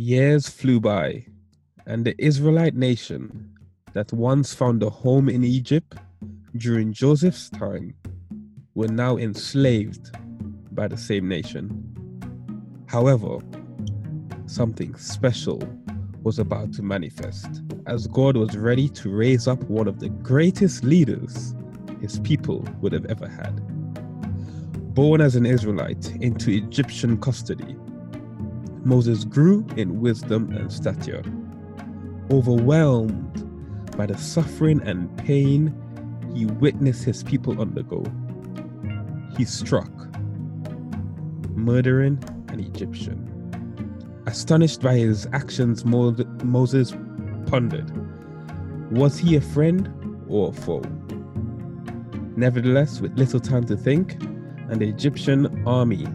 Years flew by, and the Israelite nation that once found a home in Egypt during Joseph's time were now enslaved by the same nation. However, something special was about to manifest as God was ready to raise up one of the greatest leaders his people would have ever had. Born as an Israelite into Egyptian custody, Moses grew in wisdom and stature. Overwhelmed by the suffering and pain he witnessed his people undergo, he struck, murdering an Egyptian. Astonished by his actions, Moses pondered was he a friend or a foe? Nevertheless, with little time to think, an Egyptian army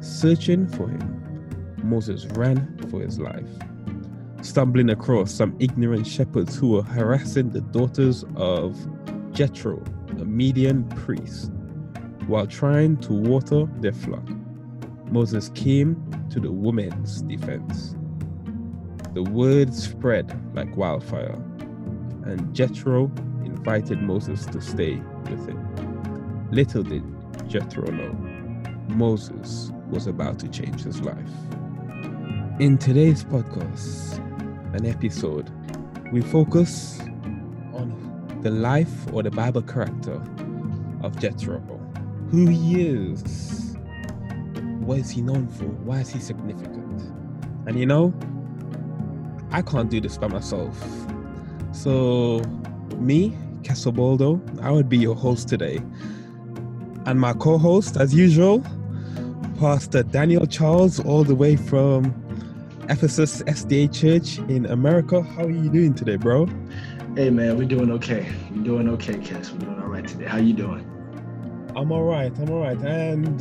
searching for him, Moses ran for his life, stumbling across some ignorant shepherds who were harassing the daughters of Jethro, a Midian priest, while trying to water their flock. Moses came to the women's defense. The word spread like wildfire, and Jethro invited Moses to stay with him. Little did Jethro know, Moses was about to change his life. In today's podcast, an episode, we focus on the life or the Bible character of Jethro, who he is, what is he known for, why is he significant. And you know, I can't do this by myself. So, me, Casalbaldo, I would be your host today. And my co host, as usual, Pastor Daniel Charles, all the way from Ephesus SDA Church in America. How are you doing today, bro? Hey, man, we're doing okay. We're doing okay, Cass. We're doing all right today. How are you doing? I'm all right. I'm all right. And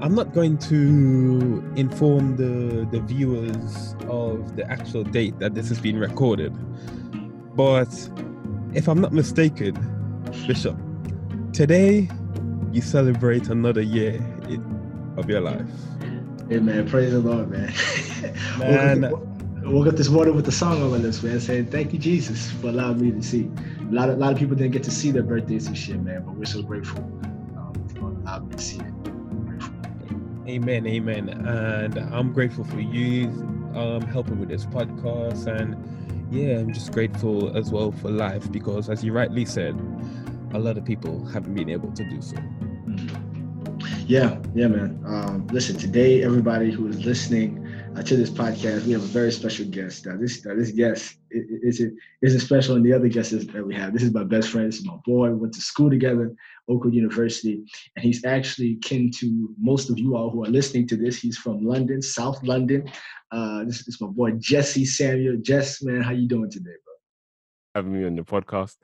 I'm not going to inform the, the viewers of the actual date that this has been recorded but if I'm not mistaken, Bishop, today you celebrate another year of your life. Amen. Praise the Lord, man. Man. woke, up, this morning with the song on my lips, man, saying, Thank you, Jesus, for allowing me to see. A lot of, a lot of people didn't get to see their birthdays and shit, man, but we're so grateful um, for allowing me to see it. Amen, amen. And I'm grateful for you um, helping with this podcast and yeah, I'm just grateful as well for life because, as you rightly said, a lot of people haven't been able to do so. Yeah, yeah, man. Um, listen, today, everybody who is listening uh, to this podcast, we have a very special guest. Uh, this uh, this guest isn't isn't special and the other guests that we have. This is my best friend. This is my boy. We went to school together, Oakwood University, and he's actually kin to most of you all who are listening to this. He's from London, South London. Uh, this, is my boy Jesse Samuel. Jess, man, how you doing today, bro? Having me on the podcast.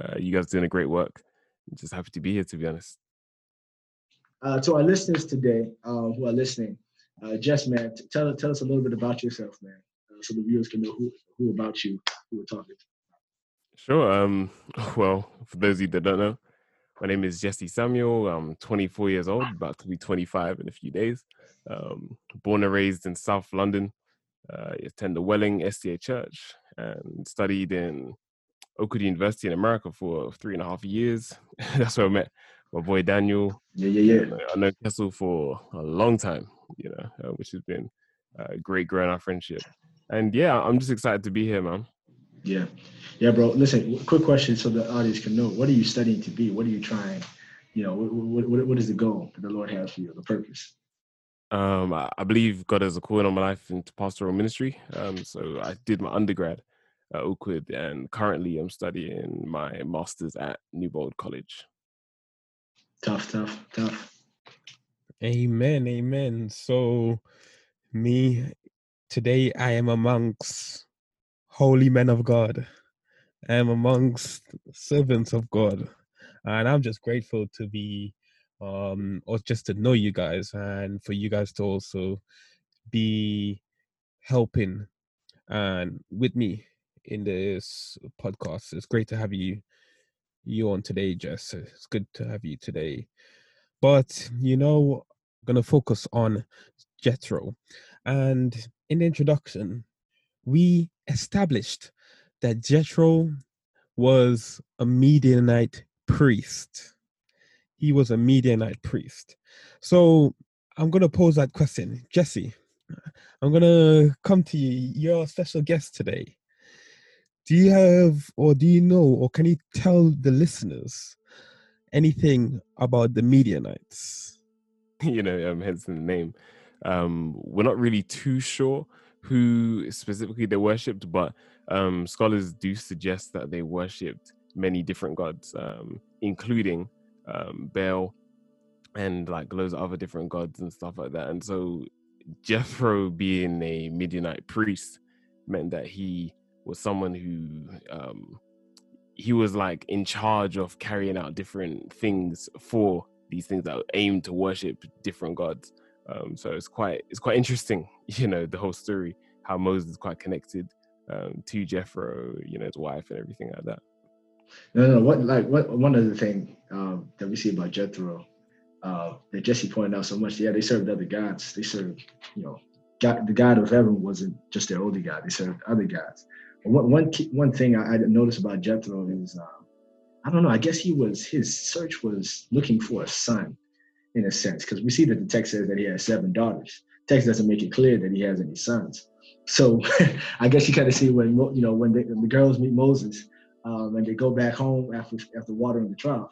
Uh, you guys doing a great work. I'm just happy to be here, to be honest. Uh, to our listeners today um, who are listening, uh, Jess, man, t- tell tell us a little bit about yourself, man, uh, so the viewers can know who, who about you who we're talking to. Sure. Um, well, for those of you that don't know, my name is Jesse Samuel. I'm 24 years old, about to be 25 in a few days. Um, born and raised in South London, uh, attended the Welling SDA Church and studied in Oakwood University in America for three and a half years. That's where I met my boy Daniel. Yeah, yeah, yeah. I know Kessel for a long time, you know, uh, which has been a great growing our friendship. And yeah, I'm just excited to be here, man. Yeah, yeah, bro. Listen, quick question so the audience can know: What are you studying to be? What are you trying? You know, what what, what is the goal that the Lord has for you? The purpose. Um, I believe God has a calling on my life into pastoral ministry. Um, so I did my undergrad at Oakwood, and currently I'm studying my master's at Newbold College. Tough, tough, tough. Amen, amen. So, me today, I am amongst holy men of God. I am amongst servants of God, and I'm just grateful to be um, or just to know you guys and for you guys to also be helping and with me in this podcast. It's great to have you you on today, Jess. It's good to have you today. But you know, I'm gonna focus on Jethro. And in the introduction, we established that Jethro was a Midianite priest. He was a Midianite priest. So I'm to pose that question. Jesse, I'm to come to you. You're a special guest today. Do you have, or do you know, or can you tell the listeners anything about the Midianites? you know, um, hence the name. Um, we're not really too sure who specifically they worshipped, but um, scholars do suggest that they worshipped many different gods, um, including um, Baal and like loads of other different gods and stuff like that. And so Jethro, being a Midianite priest, meant that he was someone who um, he was like in charge of carrying out different things for these things that aim to worship different gods. Um, so it's quite it's quite interesting, you know, the whole story how Moses is quite connected um, to Jethro, you know, his wife and everything like that. No, no. What like what one other thing um, that we see about Jethro uh, that Jesse pointed out so much. Yeah, they served other gods. They served, you know, God, the God of heaven wasn't just their only God. They served other gods. And one one key, one thing I, I, noticed about Jethro is, uh, I don't know. I guess he was his search was looking for a son, in a sense, because we see that the text says that he has seven daughters. text doesn't make it clear that he has any sons. So I guess you kind of see when you know when, they, when the girls meet Moses um, and they go back home after after watering the trough.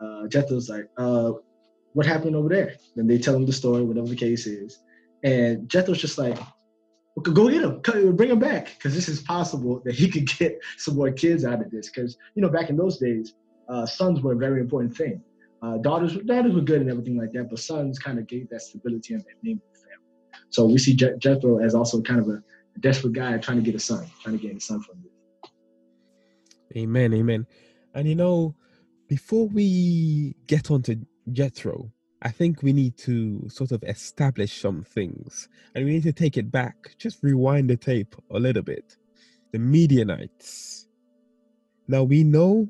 Uh, Jethro's like, uh, "What happened over there?" Then they tell him the story, whatever the case is, and Jethro's just like, "Go get him, bring him back, because this is possible that he could get some more kids out of this." Because you know, back in those days, uh, sons were a very important thing. Uh, daughters, daughters were good and everything like that, but sons kind of gave that stability and that name of the family. So we see Je- Jethro as also kind of a, desperate guy trying to get a son, trying to get a son from this. Amen, amen. And you know, before we get on to Jethro, I think we need to sort of establish some things and we need to take it back, just rewind the tape a little bit. The Midianites. Now we know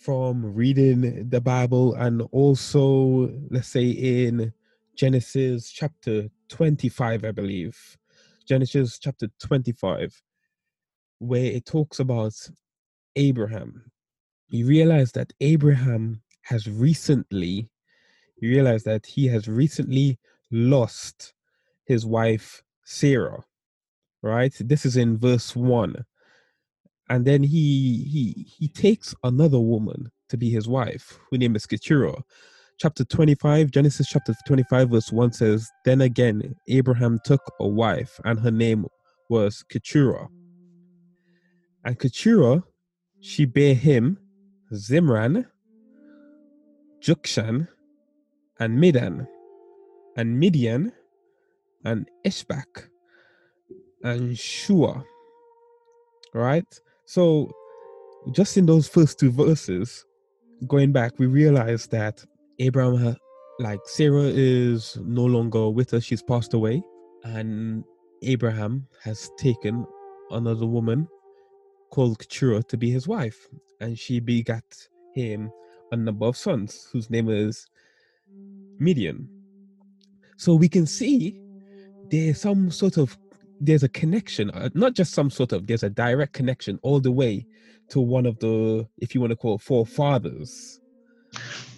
from reading the Bible and also, let's say, in Genesis chapter 25, I believe, Genesis chapter 25, where it talks about Abraham, you realize that Abraham has recently, you realize that he has recently lost his wife Sarah, right? This is in verse one. And then he he he takes another woman to be his wife, who name is Keturah. Chapter 25, Genesis chapter 25, verse 1 says, Then again Abraham took a wife, and her name was Keturah. And Keturah she bare him Zimran, Jokshan, and Medan, and Midian, and Ishbak, and Shua. Right? So, just in those first two verses, going back, we realize that Abraham, like Sarah, is no longer with us, she's passed away, and Abraham has taken another woman called Keturah to be his wife, and she begat him a number of sons, whose name is Midian. So we can see there's some sort of there's a connection, uh, not just some sort of, there's a direct connection all the way to one of the, if you want to call it, forefathers.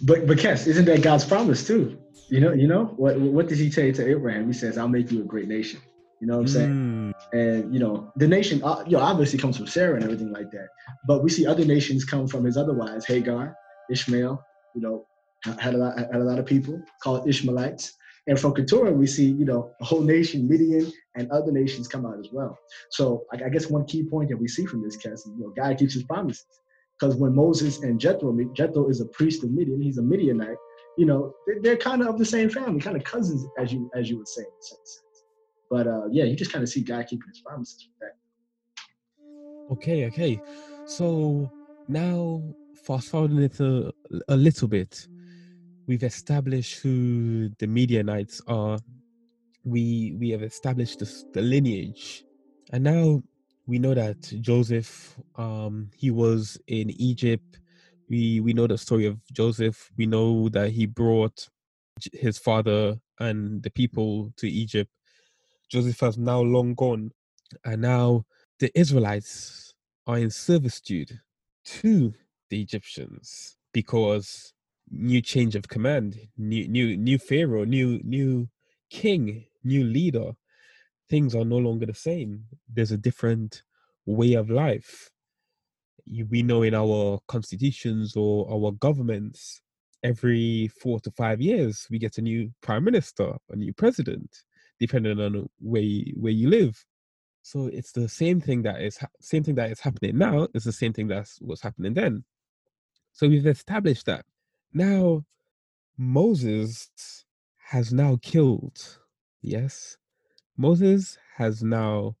But but Kes, isn't that God's promise too? You know, you know what what does He say to Abraham? He says, "I'll make you a great nation." You know what I'm saying? Mm. And you know, the nation, uh, you know, obviously comes from Sarah and everything like that. But we see other nations come from his otherwise Hagar, Ishmael. You know, had a lot, had a lot of people called Ishmaelites. And from Keturah, we see, you know, a whole nation, Midian, and other nations come out as well. So I, guess one key point that we see from this case is, you know, God keeps his promises. Because when Moses and Jethro Jethro is a priest of Midian, he's a Midianite, you know, they're, kind of of the same family, kind of cousins, as you as you would say in sense. But uh, yeah, you just kind of see God keeping his promises with that. Okay, okay. So now fast forwarding it a, a little bit, we've established who the Midianites are. We we have established the, the lineage, and now we know that Joseph, um, he was in Egypt. We we know the story of Joseph. We know that he brought his father and the people to Egypt Joseph has now long gone. And now the Israelites are in servitude to the Egyptians because new change of command, new new new pharaoh, new new king, new leader. Things are no longer the same. There's a different way of life. We know in our constitutions or our governments, every four to five years, we get a new prime minister, a new president, depending on where you, where you live. So it's the same thing that is same thing that is happening now. It's the same thing that's what's happening then. So we've established that. Now Moses has now killed. Yes, Moses has now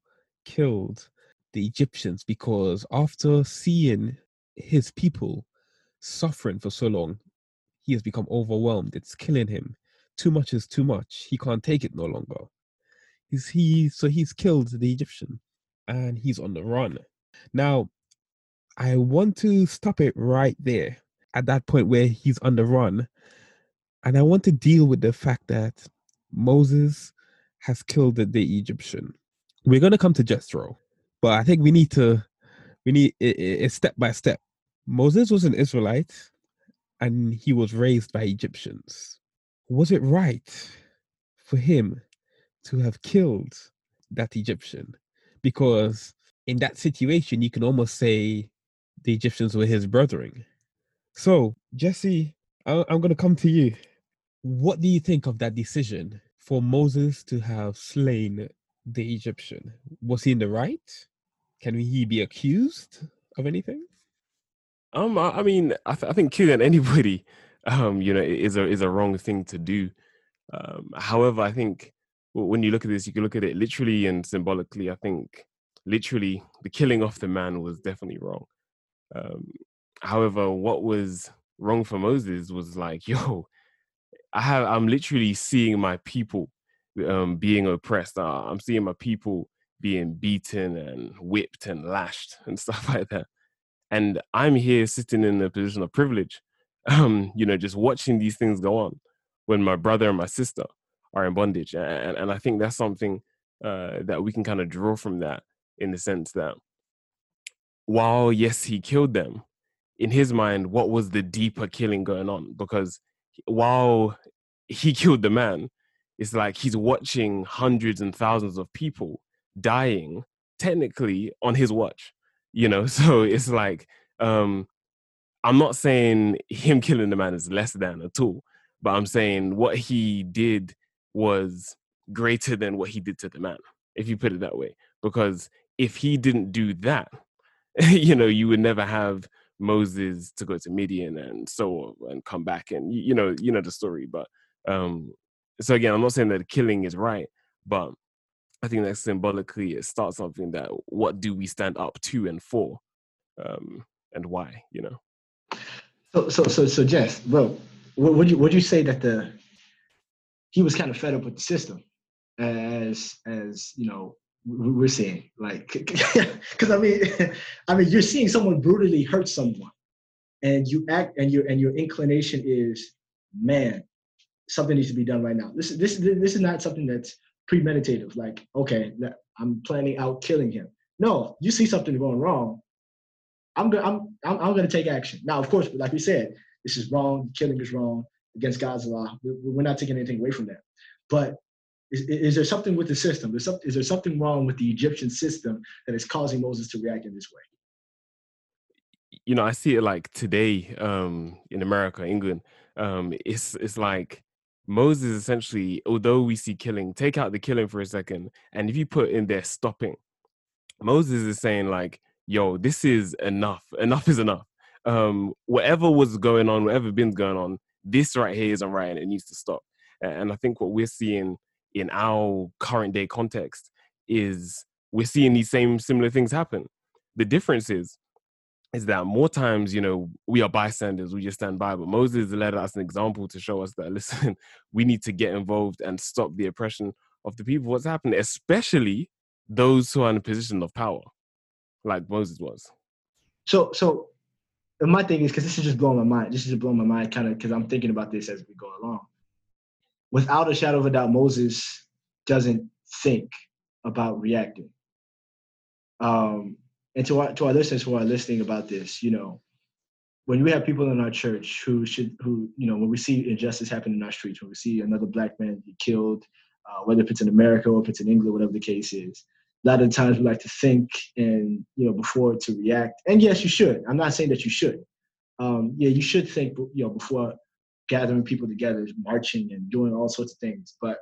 killed the Egyptians because after seeing his people suffering for so long, he has become overwhelmed. It's killing him. Too much is too much. He can't take it no longer. He's he so he's killed the Egyptian and he's on the run. Now, I want to stop it right there at that point where he's on the run. And I want to deal with the fact that Moses has killed the, the Egyptian. We're going to come to Jethro, but I think we need to, we need it, step by step. Moses was an Israelite and he was raised by Egyptians. Was it right for him to have killed that Egyptian? Because in that situation, you can almost say the Egyptians were his brethren. So, Jesse, I'm going to come to you. What do you think of that decision for Moses to have slain the Egyptian? Was he in the right? Can he be accused of anything? Um, I, I mean, I, th- I, think killing anybody, um, you know, is a is a wrong thing to do. Um, however, I think when you look at this, you can look at it literally and symbolically. I think literally the killing of the man was definitely wrong. Um, however, what was wrong for Moses was like, yo, I have I'm literally seeing my people um, being oppressed. Uh, I'm seeing my people being beaten and whipped and lashed and stuff like that. And I'm here sitting in a position of privilege, um, you know, just watching these things go on when my brother and my sister are in bondage. And, and I think that's something uh, that we can kind of draw from that in the sense that while, yes, he killed them, in his mind, what was the deeper killing going on? Because while he killed the man, it's like he's watching hundreds and thousands of people dying technically on his watch you know so it's like um i'm not saying him killing the man is less than at all but i'm saying what he did was greater than what he did to the man if you put it that way because if he didn't do that you know you would never have moses to go to midian and so and come back and you know you know the story but um so again i'm not saying that the killing is right but I think that symbolically it starts something that what do we stand up to and for, um, and why, you know. So so so so Jess, bro, would you would you say that the he was kind of fed up with the system, as as you know we're seeing like because I mean I mean you're seeing someone brutally hurt someone, and you act and your and your inclination is man something needs to be done right now. This is this this is not something that's premeditative, like, okay, I'm planning out killing him. No, you see something going wrong, I'm gonna I'm, I'm, I'm gonna take action. Now, of course, like we said, this is wrong. Killing is wrong against God's law. We're not taking anything away from that. But is, is there something with the system? Is, is there something wrong with the Egyptian system that is causing Moses to react in this way? You know, I see it like today um, in America, England. Um, it's it's like Moses essentially, although we see killing, take out the killing for a second, and if you put in there stopping, Moses is saying like, "Yo, this is enough. Enough is enough. Um, whatever was going on, whatever been going on, this right here isn't right, and it needs to stop." And I think what we're seeing in our current day context is we're seeing these same similar things happen. The difference is is that more times, you know, we are bystanders, we just stand by. But Moses led us an example to show us that, listen, we need to get involved and stop the oppression of the people. What's happening, especially those who are in a position of power, like Moses was. So, so my thing is because this is just blowing my mind. This is just blowing my mind, kind of, because I'm thinking about this as we go along. Without a shadow of a doubt, Moses doesn't think about reacting. Um, and to our to our listeners who are listening about this, you know, when we have people in our church who should who you know when we see injustice happen in our streets, when we see another black man get killed, uh, whether if it's in America or if it's in England, whatever the case is, a lot of times we like to think and you know before to react. And yes, you should. I'm not saying that you should. Um, yeah, you should think you know before gathering people together, marching and doing all sorts of things. But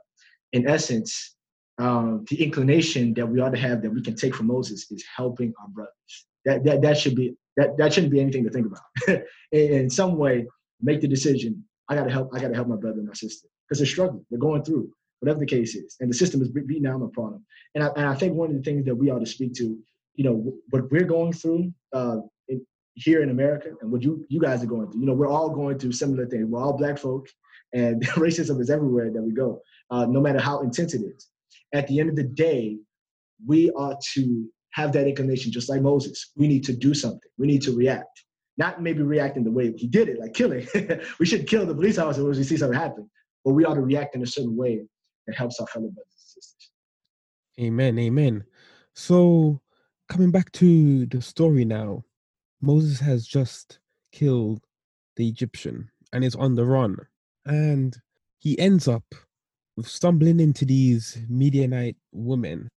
in essence, um, the inclination that we ought to have that we can take from Moses is helping our brothers. That that that should be that that shouldn't be anything to think about. in, in, some way, make the decision. I gotta help. I gotta help my brother and my sister because they're struggling. They're going through whatever the case is, and the system is beating down upon them. And I, and I think one of the things that we ought to speak to, you know, what we're going through uh, here in America, and what you you guys are going through. You know, we're all going through similar things. We're all black folk, and racism is everywhere that we go, uh, no matter how intense it is. At the end of the day, we ought to have that inclination, just like Moses. We need to do something. We need to react. Not maybe react in the way he did it, like killing. we shouldn't kill the police officer when we see something happen, but we ought to react in a certain way that helps our fellow brothers and sisters. Amen. Amen. So, coming back to the story now, Moses has just killed the Egyptian and is on the run. And he ends up stumbling into these Midianite women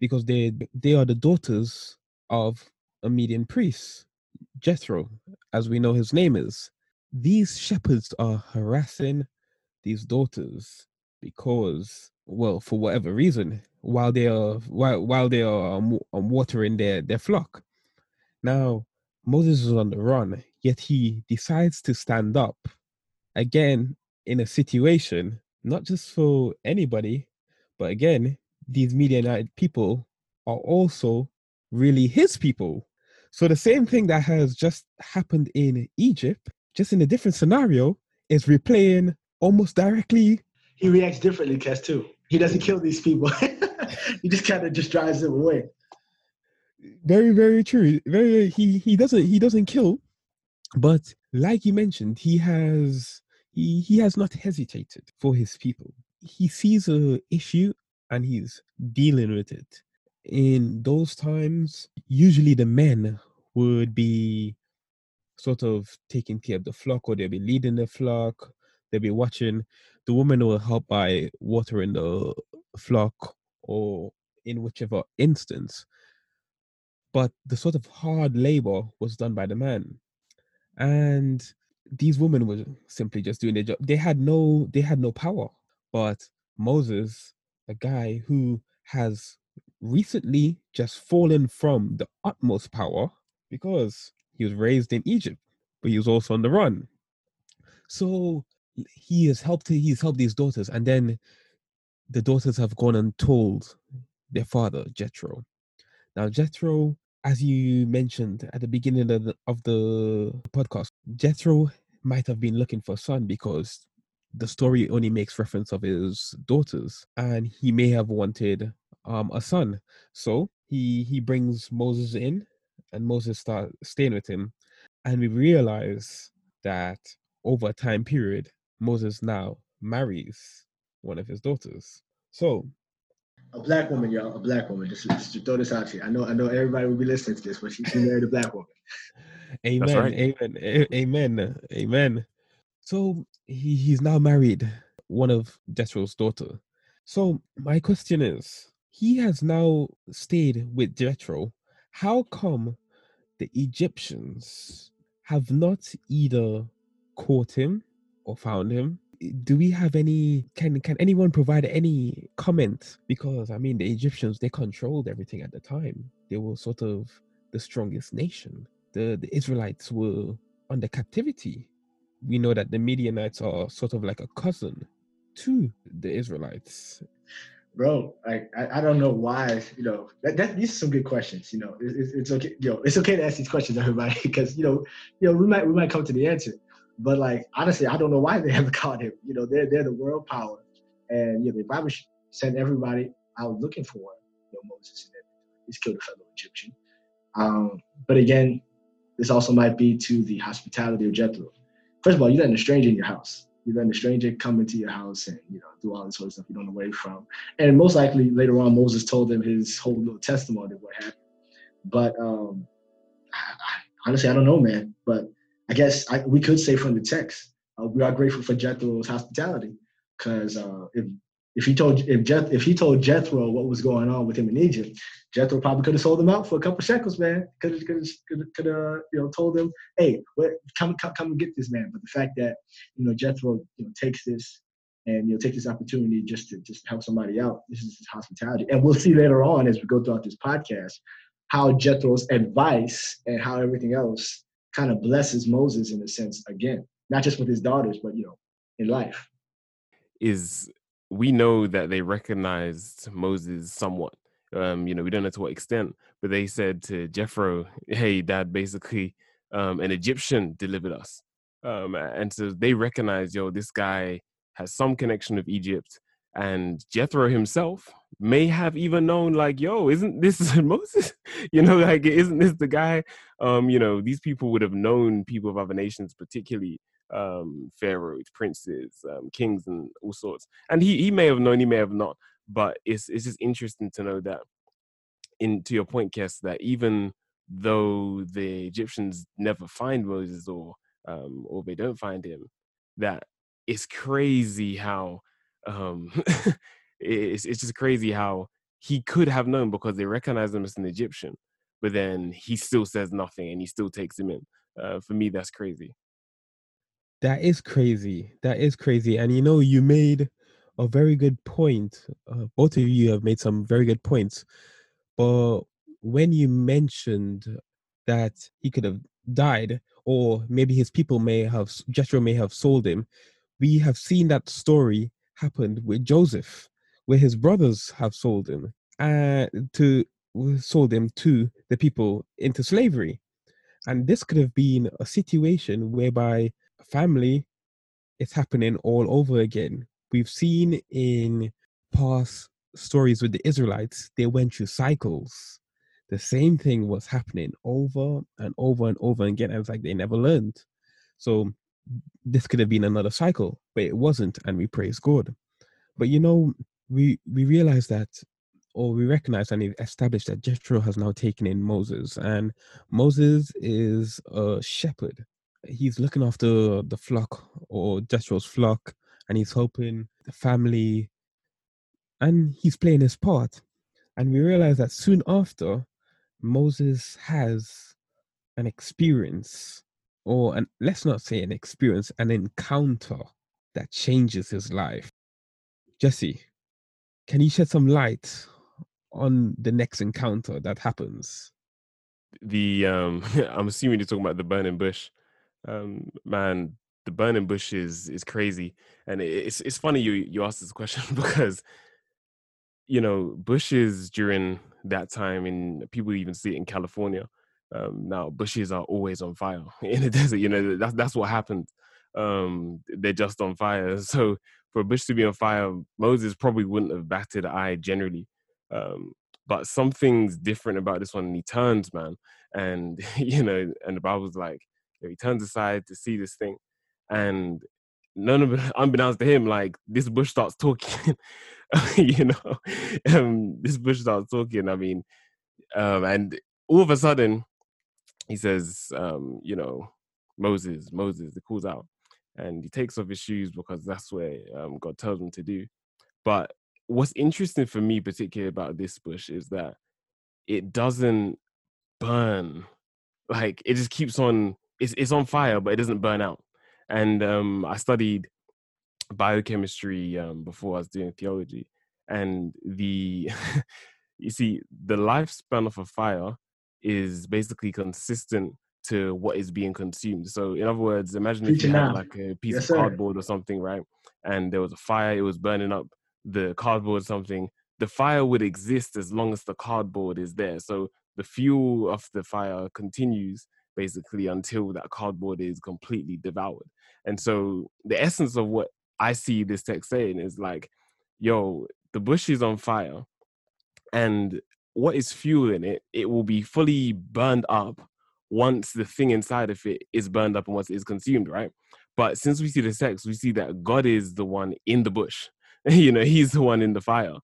because they they are the daughters of a Midian priest, Jethro, as we know his name is. These shepherds are harassing these daughters because, well, for whatever reason, while they are while while they are um, um, watering their their flock. Now Moses is on the run, yet he decides to stand up again in a situation not just for anybody, but again, these Midianite people are also really his people. So the same thing that has just happened in Egypt, just in a different scenario, is replaying almost directly. He reacts differently, Kes, too. He doesn't kill these people. he just kind of just drives them away. Very, very true. Very he he doesn't he doesn't kill, but like you mentioned, he has he, he has not hesitated for his people. He sees a issue and he's dealing with it. In those times, usually the men would be sort of taking care of the flock or they'll be leading the flock, they'll be watching. The woman will help by watering the flock or in whichever instance. But the sort of hard labor was done by the man. And these women were simply just doing their job. They had no they had no power. But Moses, a guy who has recently just fallen from the utmost power because he was raised in Egypt, but he was also on the run. So he has helped he's helped these daughters, and then the daughters have gone and told their father, Jethro. Now Jethro as you mentioned at the beginning of the, of the podcast, Jethro might have been looking for a son because the story only makes reference of his daughters, and he may have wanted um, a son. So he he brings Moses in, and Moses starts staying with him, and we realize that over a time period, Moses now marries one of his daughters. So a black woman, y'all, a black woman. Just, just to throw this out here. I know, I know everybody will be listening to this, but she, she married a black woman. amen, right. amen, amen, amen. So he, he's now married one of Jethro's daughter. So my question is, he has now stayed with Jethro. How come the Egyptians have not either caught him or found him do we have any can can anyone provide any comment because i mean the egyptians they controlled everything at the time. They were sort of the strongest nation. The the israelites were under captivity. We know that the midianites are sort of like a cousin to the israelites. Bro like I, I don't know why you know that, that these are some good questions you know. It, it's okay know it's okay to ask these questions everybody because you know you know we might we might come to the answer but like honestly, I don't know why they haven't caught him. You know, they're they're the world power, and you know, I was send everybody out looking for you know, Moses, and he's killed a fellow Egyptian. Um, but again, this also might be to the hospitality of Jethro. First of all, you're letting a stranger in your house. You're letting a stranger come into your house and you know do all this sort of stuff you don't know where from. And most likely later on, Moses told them his whole little testimony of what happened. But um, honestly, I don't know, man. But I guess I, we could say from the text, uh, we are grateful for Jethro's hospitality, because uh, if if he told if Jeth, if he told Jethro what was going on with him in Egypt, Jethro probably could have sold him out for a couple shekels, man. Could have could could have you know told him, hey, come come come and get this man. But the fact that you know Jethro you know takes this and you know take this opportunity just to just help somebody out. This is his hospitality, and we'll see later on as we go throughout this podcast how Jethro's advice and how everything else kind of blesses Moses in a sense again, not just with his daughters, but you know, in life. Is we know that they recognized Moses somewhat. Um, you know, we don't know to what extent, but they said to Jethro, "Hey, Dad, basically, um, an Egyptian delivered us," um, and so they recognize, yo, this guy has some connection with Egypt, and Jethro himself may have even known, like, yo, isn't this Moses? you know, like, isn't this the guy? Um, you know, these people would have known people of other nations, particularly um, pharaohs, princes, um, kings, and all sorts. And he he may have known, he may have not. But it's it's just interesting to know that. In to your point, Kes, that even though the Egyptians never find Moses or um, or they don't find him, that it's crazy how um, it's it's just crazy how he could have known because they recognize him as an Egyptian, but then he still says nothing and he still takes him in. Uh, for me, that's crazy. That is crazy. That is crazy. And you know, you made a very good point. Uh, both of you have made some very good points. But when you mentioned that he could have died, or maybe his people may have, Jethro may have sold him, we have seen that story happened with Joseph, where his brothers have sold him uh, to sold him to the people into slavery. And this could have been a situation whereby a family is happening all over again. We've seen in past stories with the Israelites, they went through cycles. The same thing was happening over and over and over again. It was like they never learned. So this could have been another cycle, but it wasn't, and we praise God. But you know, we we realize that, or we recognize and establish that Jethro has now taken in Moses, and Moses is a shepherd. He's looking after the flock or Jethro's flock, and he's helping the family, and he's playing his part. And we realize that soon after, Moses has an experience or an let's not say an experience, an encounter that changes his life. Jesse, can you shed some light on the next encounter that happens? The um I'm assuming you're talking about the burning bush. Um man, the burning bush is is crazy. And it's it's funny you you asked this question because you know, bushes during that time and people even see it in California um, now bushes are always on fire in the desert. You know that's that's what happened. Um, they're just on fire. So for bush to be on fire, Moses probably wouldn't have batted an eye generally. Um, but something's different about this one. And he turns, man, and you know, and the Bible's like, you know, he turns aside to see this thing, and none of it, unbeknownst to him, like this bush starts talking. you know, um, this bush starts talking. I mean, um, and all of a sudden, he says, um, you know, Moses, Moses, he calls out. And he takes off his shoes because that's what um, God tells him to do. But what's interesting for me, particularly about this bush, is that it doesn't burn. Like it just keeps on, it's, it's on fire, but it doesn't burn out. And um, I studied biochemistry um, before I was doing theology. And the, you see, the lifespan of a fire is basically consistent to what is being consumed. So, in other words, imagine if you had like a piece yes, of cardboard sir. or something, right? And there was a fire, it was burning up the cardboard or something. The fire would exist as long as the cardboard is there. So, the fuel of the fire continues basically until that cardboard is completely devoured. And so, the essence of what I see this text saying is like, yo, the bush is on fire and what is fueling it, it will be fully burned up once the thing inside of it is burned up and once it is consumed, right? But since we see the sex, we see that God is the one in the bush. you know, he's the one in the fire.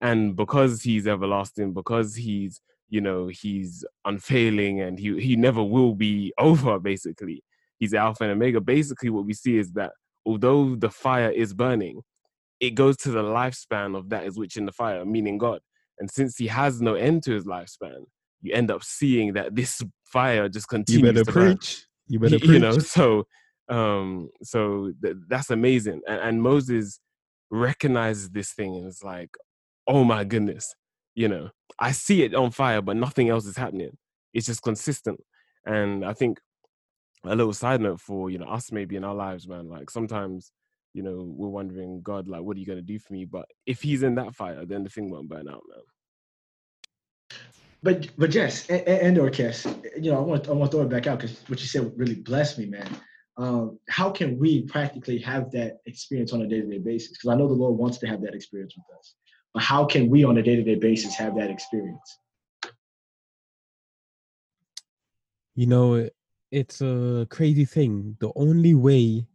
And because he's everlasting, because he's, you know he's unfailing and he he never will be over basically he's alpha and omega basically what we see is that although the fire is burning it goes to the lifespan of that is which in the fire meaning god and since he has no end to his lifespan you end up seeing that this fire just continues You better to burn. preach. You better you, preach. you know so um so th- that's amazing and, and moses recognizes this thing and it's like oh my goodness you know? I see it on fire but nothing else is happening. It's just consistent. And i think a little side note for you know us maybe in our lives man like sometimes you know we're wondering god like what are you going to do for me? But if he's in that fire then the thing won't burn out man But but Jess and, and or Kes, you know, I want I want to throw it back out because what you said really blessed me, man. Um, how can we practically have that experience on a day to day basis? Because I know the Lord wants to have that experience with us, but how can we on a day to day basis have that experience? You know, it's a crazy thing. The only way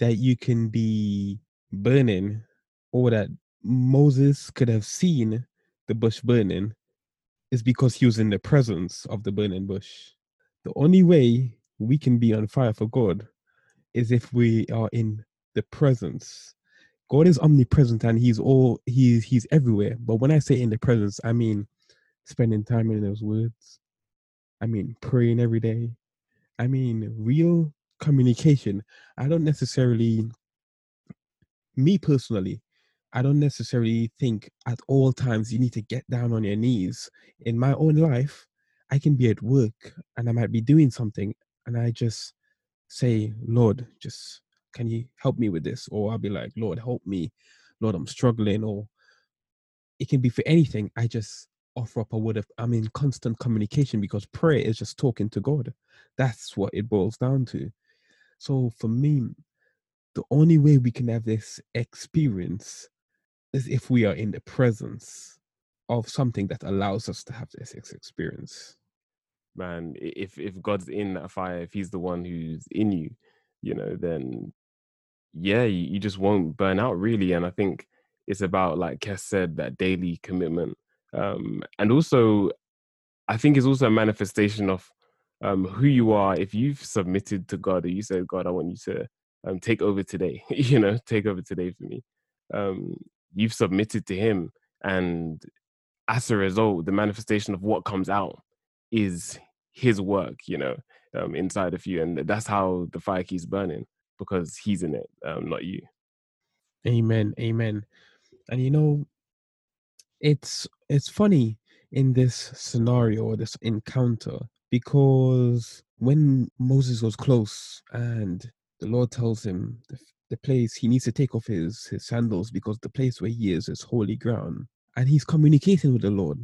that you can be burning or that Moses could have seen the bush burning is because he was in the presence of the burning bush. The only way we can be on fire for God is if we are in the presence. God is omnipresent and he's all he's he's everywhere. But when I say in the presence, I mean spending time in those words. I mean praying every day. I mean real communication. I don't necessarily me personally, I don't necessarily think at all times you need to get down on your knees. In my own life, I can be at work and I might be doing something and I just say, Lord, just can you help me with this? Or I'll be like, Lord, help me. Lord, I'm struggling. Or it can be for anything. I just offer up a word of, I'm in constant communication because prayer is just talking to God. That's what it boils down to. So for me, the only way we can have this experience is if we are in the presence of something that allows us to have this experience. man if if god's in that fire if he's the one who's in you you know then yeah you, you just won't burn out really. And i think it's about like Kes said that daily commitment. Um and also i think it's also a manifestation of um who you are. If you've submitted to god or you said god i want you to um take over today you know take over today for me um you've submitted to him and as a result the manifestation of what comes out is his work, you know, um, inside of you, and that's how the fire keeps burning because he's in it, um, not you. Amen. Amen. And you know, it's it's funny in this scenario or this encounter because when Moses was close and the Lord tells him the, place he needs to take off his his sandals because the place where he is is holy ground and he's communicating with the Lord.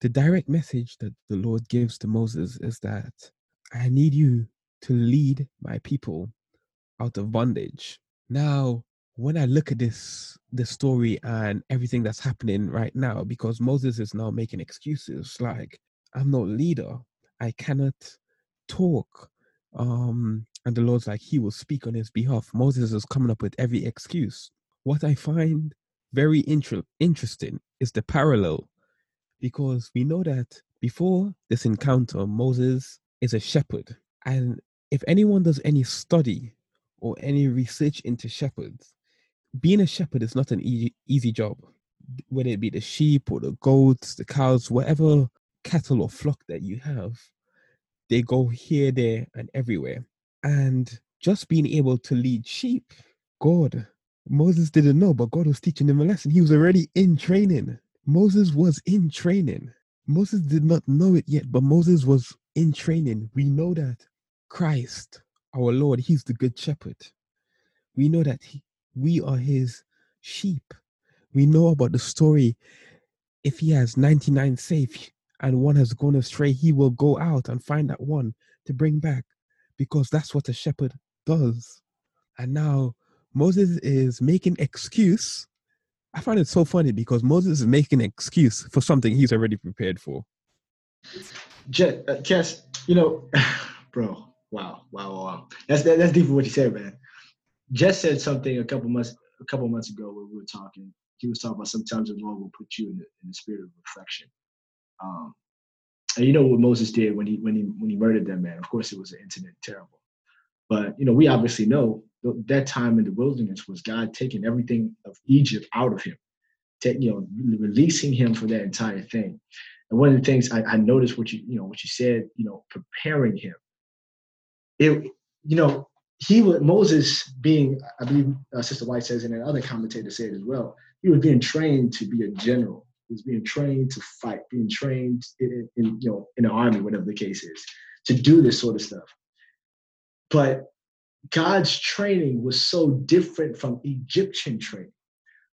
The direct message that the Lord gives to Moses is that I need you to lead my people out of bondage. Now, when I look at this this story and everything that's happening right now, because Moses is now making excuses like I'm no leader, I cannot talk. Um, and the Lord's like He will speak on his behalf. Moses is coming up with every excuse. What I find very inter- interesting is the parallel, because we know that before this encounter, Moses is a shepherd, and if anyone does any study or any research into shepherds, being a shepherd is not an easy, easy job. Whether it be the sheep or the goats, the cows, whatever cattle or flock that you have, they go here, there, and everywhere. And just being able to lead sheep, God, Moses didn't know, but God was teaching him a lesson. He was already in training. Moses was in training. Moses did not know it yet, but Moses was in training. We know that Christ, our Lord, He's the good shepherd. We know that he, we are His sheep. We know about the story. If He has 99 safe and one has gone astray, He will go out and find that one to bring back because that's what a shepherd does. And now Moses is making excuse. I find it so funny because Moses is making excuse for something he's already prepared for. Jet, uh, Kes, you know, bro, wow, wow, wow. That's that, that's deep what you said, man. Jess said something a couple months a couple months ago when we were talking. He was talking about sometimes the Lord will put you in the, in the spirit of reflection. Um, and you know what Moses did when he when he when he murdered that man. Of course, it was an incident, terrible. But you know, we obviously know that time in the wilderness was God taking everything of Egypt out of him, you know, releasing him for that entire thing. And one of the things I, I noticed what you you know what you said, you know, preparing him. It you know he was Moses being, I believe uh, Sister White says, and other commentators say it as well. He was being trained to be a general. Was being trained to fight, being trained in, in you know in the army, whatever the case is, to do this sort of stuff. But God's training was so different from Egyptian training,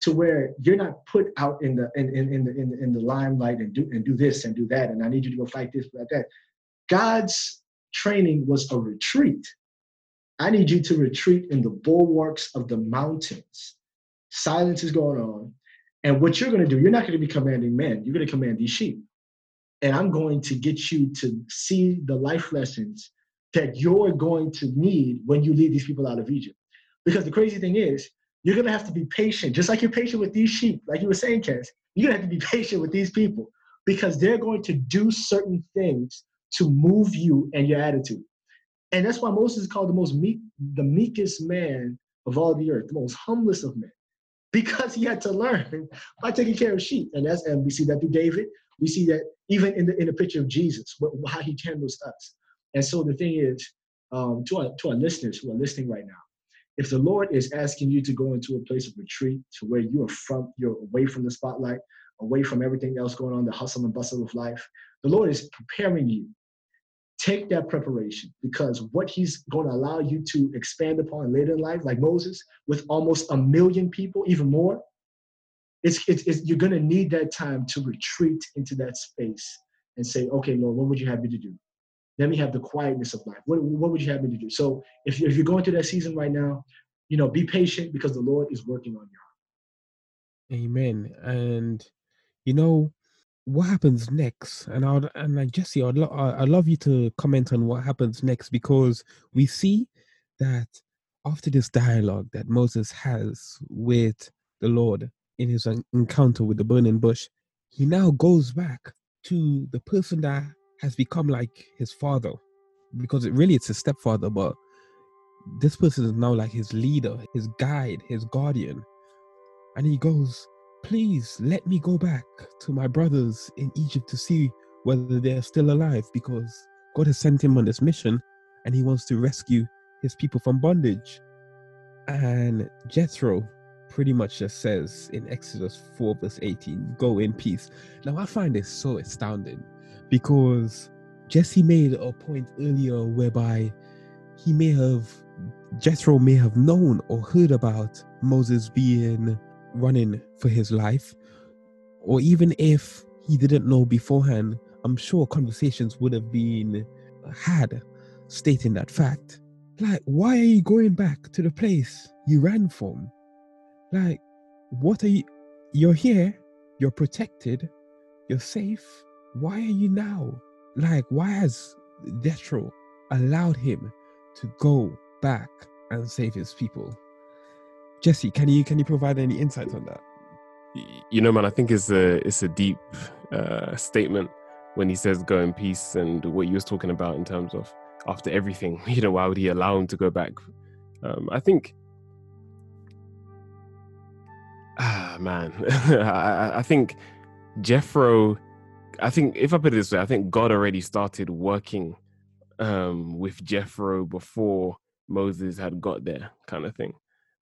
to where you're not put out in the in, in, in the in, in the limelight and do and do this and do that, and I need you to go fight this, like that. God's training was a retreat I need you to retreat in the bulwarks of the mountains. Silence is going on. And what you're going to do, you're not going to be commanding men, you're going to command these sheep. And I'm going to get you to see the life lessons that you're going to need when you lead these people out of Egypt. Because the crazy thing is, you're going to have to be patient, just like you're patient with these sheep, like you were saying, Kes. You're going to have to be patient with these people because they're going to do certain things to move you and your attitude. And that's why Moses is called the most meek, the meekest man of all the earth, the most humblest of men, because he had to learn by taking care of sheep. And that's and we see that through David. We see that even in the in the picture of Jesus, how he handles us. And so the thing is, um, to our to our listeners who are listening right now, if the Lord is asking you to go into a place of retreat to where you are from, you're away from the spotlight, away from everything else going on, the hustle and bustle of life, the Lord is preparing you take that preparation because what he's going to allow you to expand upon later in life, like Moses, with almost a million people, even more, it's, it's, it's you're going to need that time to retreat into that space and say, okay, Lord, what would you have me to do? Let me have the quietness of life. What, what would you have me to do? So if, you, if you're going through that season right now, you know, be patient because the Lord is working on you. Amen. And, you know, what happens next? And I'd and like Jesse, I'd lo- I'd love you to comment on what happens next because we see that after this dialogue that Moses has with the Lord in his encounter with the burning bush, he now goes back to the person that has become like his father, because it really it's his stepfather, but this person is now like his leader, his guide, his guardian, and he goes Please let me go back to my brothers in Egypt to see whether they're still alive because God has sent him on this mission and he wants to rescue his people from bondage. And Jethro pretty much just says in Exodus 4, verse 18, go in peace. Now, I find this so astounding because Jesse made a point earlier whereby he may have, Jethro may have known or heard about Moses being running for his life, or even if he didn't know beforehand, I'm sure conversations would have been had stating that fact. Like, why are you going back to the place you ran from? Like, what are you? You're here, you're protected, you're safe. Why are you now? Like, why has Jethro allowed him to go back and save his people? Jesse, can you can you provide any insights on that? You know, man, I think it's a it's a deep uh, statement when he says go in peace and what you was talking about in terms of after everything, you know, why would he allow him to go back? Um, I think, ah, man, I, I think Jethro. I think if I put it this way, I think God already started working um, with Jethro before Moses had got there, kind of thing.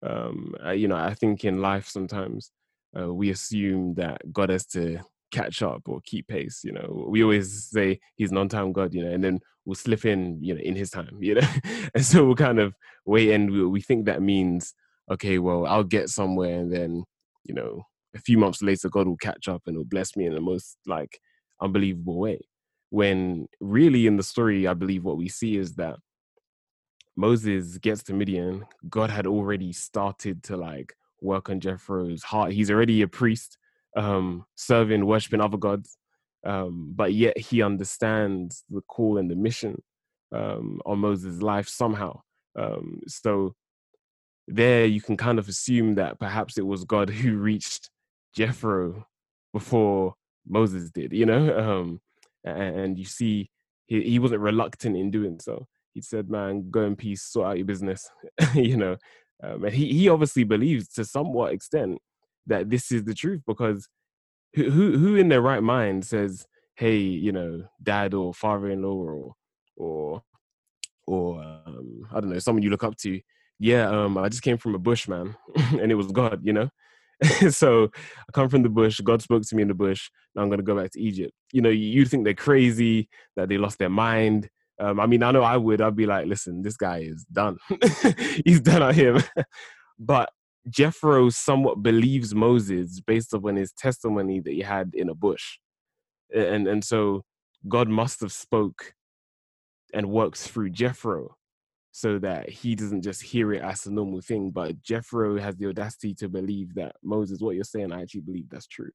Um, you know, I think in life sometimes uh, we assume that God has to catch up or keep pace. You know, we always say He's non-time God, you know, and then we'll slip in, you know, in His time, you know, and so we'll kind of wait, and we, we think that means okay, well, I'll get somewhere, and then you know, a few months later, God will catch up and will bless me in the most like unbelievable way. When really in the story, I believe what we see is that Moses gets to Midian, God had already started to like work on Jethro's heart. He's already a priest, um, serving, worshiping other gods, um, but yet he understands the call and the mission um, on Moses' life somehow. Um, so there, you can kind of assume that perhaps it was God who reached Jethro before Moses did, you know. Um, and, you see, he, he wasn't reluctant in doing so. He said, "Man, go in peace, sort out your business," you know. Um, and he he obviously believes to somewhat extent that this is the truth because who who who in their right mind says, "Hey, you know, dad or father-in-law or or or um, I don't know, someone you look up to. Yeah, um, I just came from a bush, man, and it was God, you know. so I come from the bush. God spoke to me in the bush. Now I'm going to go back to Egypt. You know, you think they're crazy, that they lost their mind. Um, I mean, I know I would. I'd be like, listen, this guy is done. He's done at him. but Jethro somewhat believes Moses based upon his testimony that he had in a bush, and and so God must have spoke and works through Jethro so that he doesn't just hear it as a normal thing. But Jethro has the audacity to believe that Moses, what you're saying, I actually believe that's true.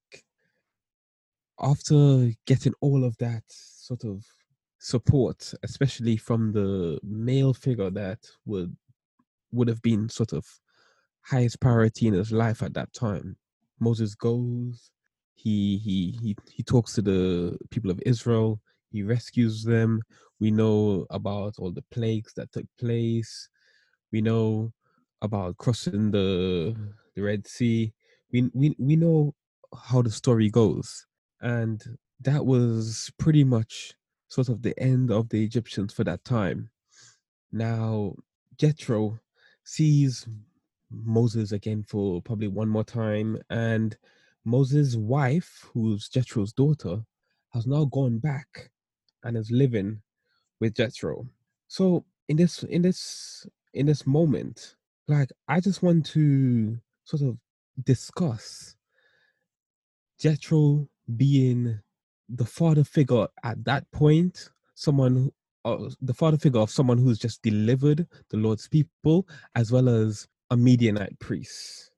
After getting all of that sort of support, especially from the male figure that would would have been sort of highest priority in his life at that time, Moses goes. He he he he talks to the people of Israel. He rescues them. We know about all the plagues that took place. We know about crossing the the Red Sea. We we we know how the story goes, and that was pretty much sort of the end of the Egyptians for that time. Now Jethro sees Moses again for probably one more time, and Moses' wife, who's Jethro's daughter, has now gone back and is living with Jethro. So in this in this in this moment, like I just want to sort of discuss Jethro being the father figure at that point, someone uh, the father figure of someone who's just delivered the Lord's people, as well as a Midianite priest.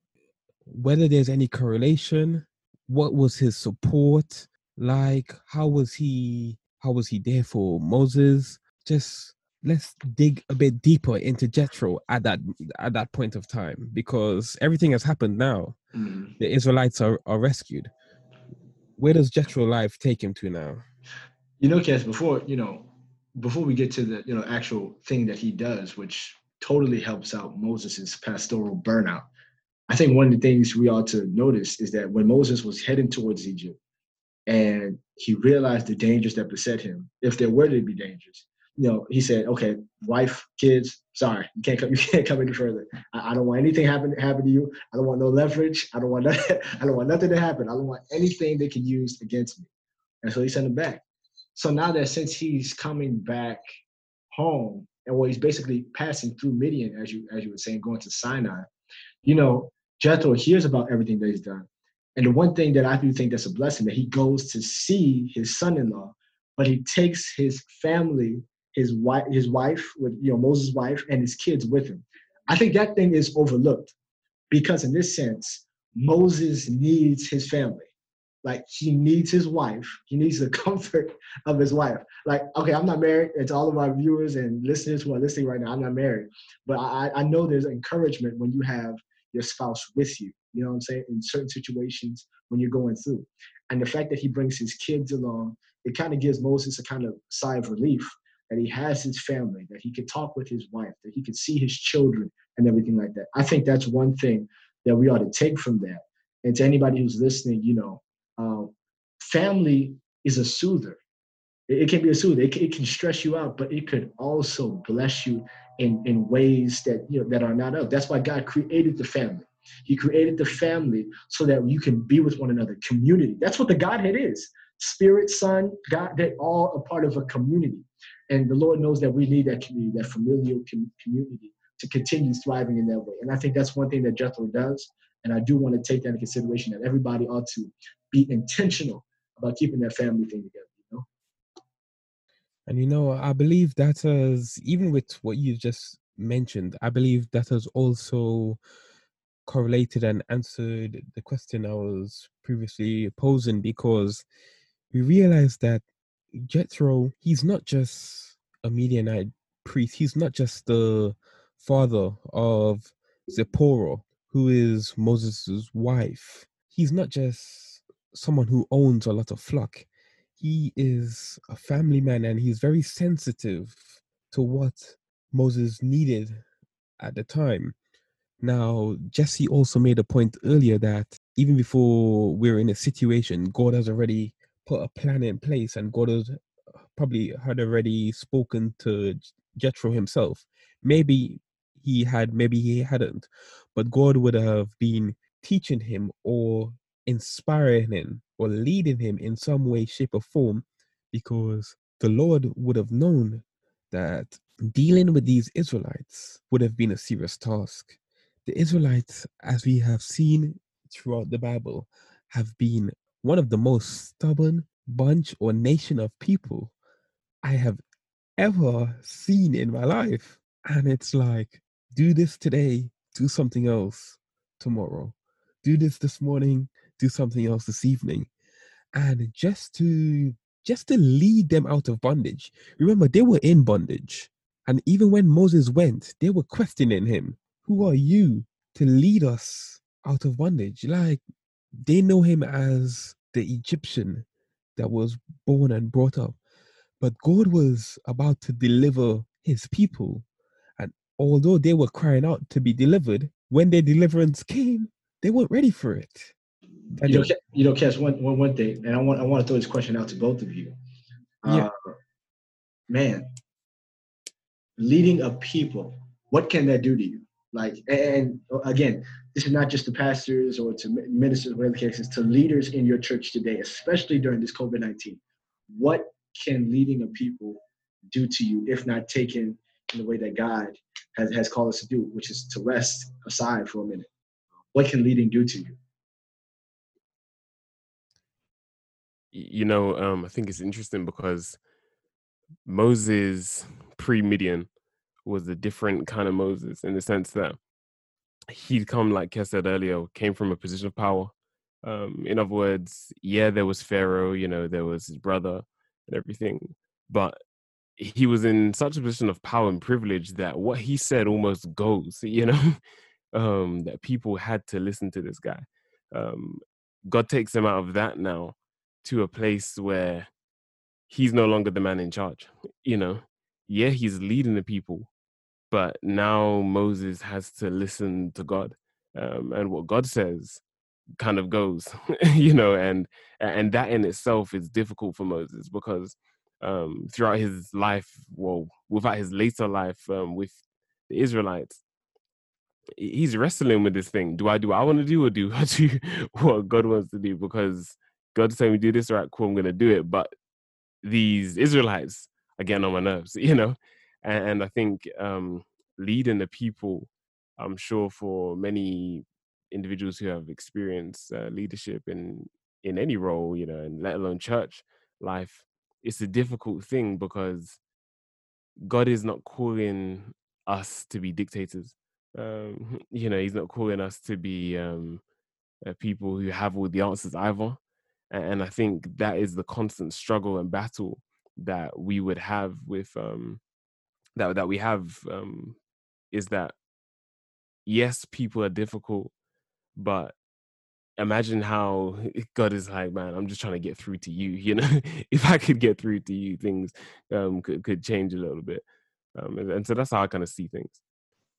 Whether there's any correlation, what was his support like? How was he how was he there for Moses? Just let's dig a bit deeper into Jethro at that at that point of time because everything has happened now. Mm. The Israelites are, are rescued. Where does Jethro life take him to now? You know, Cass, before you know, before we get to the you know actual thing that he does, which totally helps out Moses's pastoral burnout. I think one of the things we ought to notice is that when Moses was heading towards Egypt, and he realized the dangers that beset him, if there were to be dangers. You know, he said, "Okay, wife, kids, sorry, you can't come. You can't come any further. I, I don't want anything happen happen to you. I don't want no leverage. I don't want nothing, I don't want nothing to happen. I don't want anything they can use against me." And so he sent him back. So now that since he's coming back home, and well, he's basically passing through Midian, as you as you were saying, going to Sinai. You know, Jethro hears about everything that he's done, and the one thing that I do think that's a blessing that he goes to see his son-in-law, but he takes his family, his wife, his wife with you know Moses' wife and his kids with him. I think that thing is overlooked because in this sense, Moses needs his family. Like he needs his wife. He needs the comfort of his wife. Like, okay, I'm not married. It's all of our viewers and listeners who are listening right now. I'm not married, but I, I know there's encouragement when you have your spouse with you. You know what I'm saying? In certain situations when you're going through. And the fact that he brings his kids along, it kind of gives Moses a kind of sigh of relief that he has his family, that he could talk with his wife, that he could see his children and everything like that. I think that's one thing that we ought to take from that. And to anybody who's listening, you know, um, family is a soother. It, it, can be a soother. It, it can stress you out, but it could also bless you in, in ways that you know that are not of. That's why God created the family. He created the family so that you can be with one another, community. That's what the Godhead is. Spirit, Son, God, they're all a part of a community. And the Lord knows that we need that community, that familial com- community to continue thriving in that way. And I think that's one thing that Jethro does. And I do want to take that into consideration that everybody ought to be intentional about keeping that family thing together, you know? And you know, I believe that has, even with what you just mentioned, I believe that has also correlated and answered the question I was previously posing because we realized that Jethro, he's not just a Midianite priest, he's not just the father of Zipporah, who is Moses' wife. He's not just someone who owns a lot of flock. He is a family man and he's very sensitive to what Moses needed at the time. Now, Jesse also made a point earlier that even before we're in a situation, God has already put a plan in place and God has uh, probably had already spoken to Jethro himself. Maybe he had, maybe he hadn't, but God would have been teaching him or inspiring him or leading him in some way, shape, or form because the Lord would have known that dealing with these Israelites would have been a serious task. The Israelites, as we have seen throughout the Bible, have been one of the most stubborn bunch or nation of people I have ever seen in my life. And it's like, do this today, do something else tomorrow. Do this this morning, do something else this evening. And just to just to lead them out of bondage. Remember, they were in bondage. And even when Moses went, they were questioning him. Who are you to lead us out of bondage? Like they know him as the Egyptian that was born and brought up. But God was about to deliver his people. And although they were crying out to be delivered, when their deliverance came, they weren't ready for it. And you know, you know, Cass, one, one, one thing, and I want I want to throw this question out to both of you. Yeah. Uh, man, leading a people, what can that do to you? Like, and again, this is not just to pastors or to ministers, whatever the case is, to leaders in your church today, especially during this COVID 19. What can leading a people do to you if not taken in the way that God has, has called us to do, which is to rest aside for a minute? What can leading do to you? You know, um, I think it's interesting because Moses pre Midian was a different kind of Moses in the sense that he'd come, like Kes said earlier, came from a position of power. Um, in other words, yeah, there was Pharaoh, you know, there was his brother and everything, but he was in such a position of power and privilege that what he said almost goes, you know, um, that people had to listen to this guy. Um, God takes him out of that now to a place where he's no longer the man in charge, you know. Yeah, he's leading the people, but now Moses has to listen to God, um, and what God says kind of goes, you know, and and that in itself is difficult for Moses because um, throughout his life, well, without his later life um, with the Israelites, he's wrestling with this thing. Do I do what I want to do, or do I do what God wants to do? Because God's telling me do this, right? Cool, I'm gonna do it. But these Israelites are getting on my nerves, you know and, and I think um, leading the people, I'm sure for many individuals who have experienced uh, leadership in in any role, you know, and let alone church life, it's a difficult thing because God is not calling us to be dictators. Um, you know, He's not calling us to be um, uh, people who have all the answers either. And, and, I think that is the constant struggle and battle that we would have with um, that that we have um, is that yes, people are difficult, but imagine how God is like, man, I'm just trying to get through to you. You know, if I could get through to you, things um, could could change a little bit. Um, and, and so that's how I kind of see things.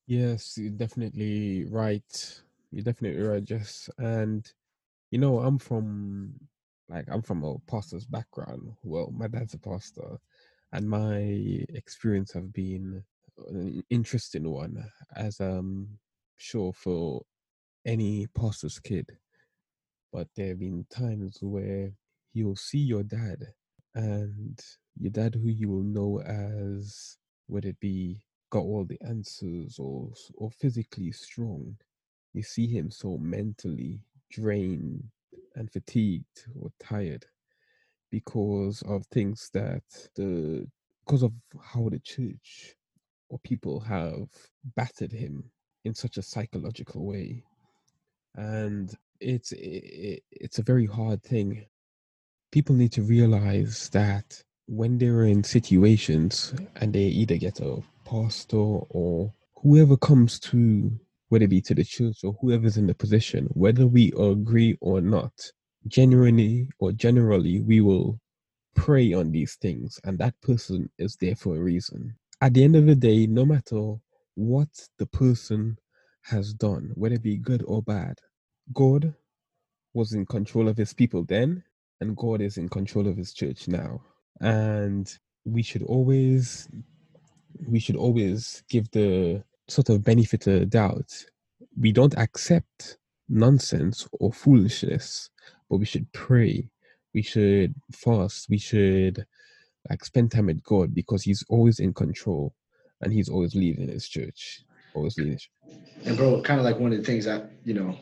Yes, you're definitely right. You're definitely right, Jess. And you know, I'm from like I'm from a pastor's background. Well, my dad's a pastor, and my experience have been an interesting one, as I'm sure for any pastor's kid. But there have been times where you'll see your dad, and your dad, who you will know as whether it be got all the answers or or physically strong, you see him so mentally drained and fatigued or tired because of things that the because of how the church or people have battered him in such a psychological way. And it's it, it's a very hard thing. People need to realize that when they're in situations and they either get a pastor or whoever comes to whether it be to the church or whoever's in the position whether we agree or not genuinely or generally we will prey on these things, and that person is there for a reason. At the end of the day, no matter what the person has done, whether it be good or bad, God was in control of his people then, and God is in control of his church now. And we should always we should always give the sort of benefit of doubt. We don't accept nonsense or foolishness, but we should pray. We should fast. We should like spend time with God because He's always in control and He's always leading His church. Always leading. And bro, kind of like one of the things that you know,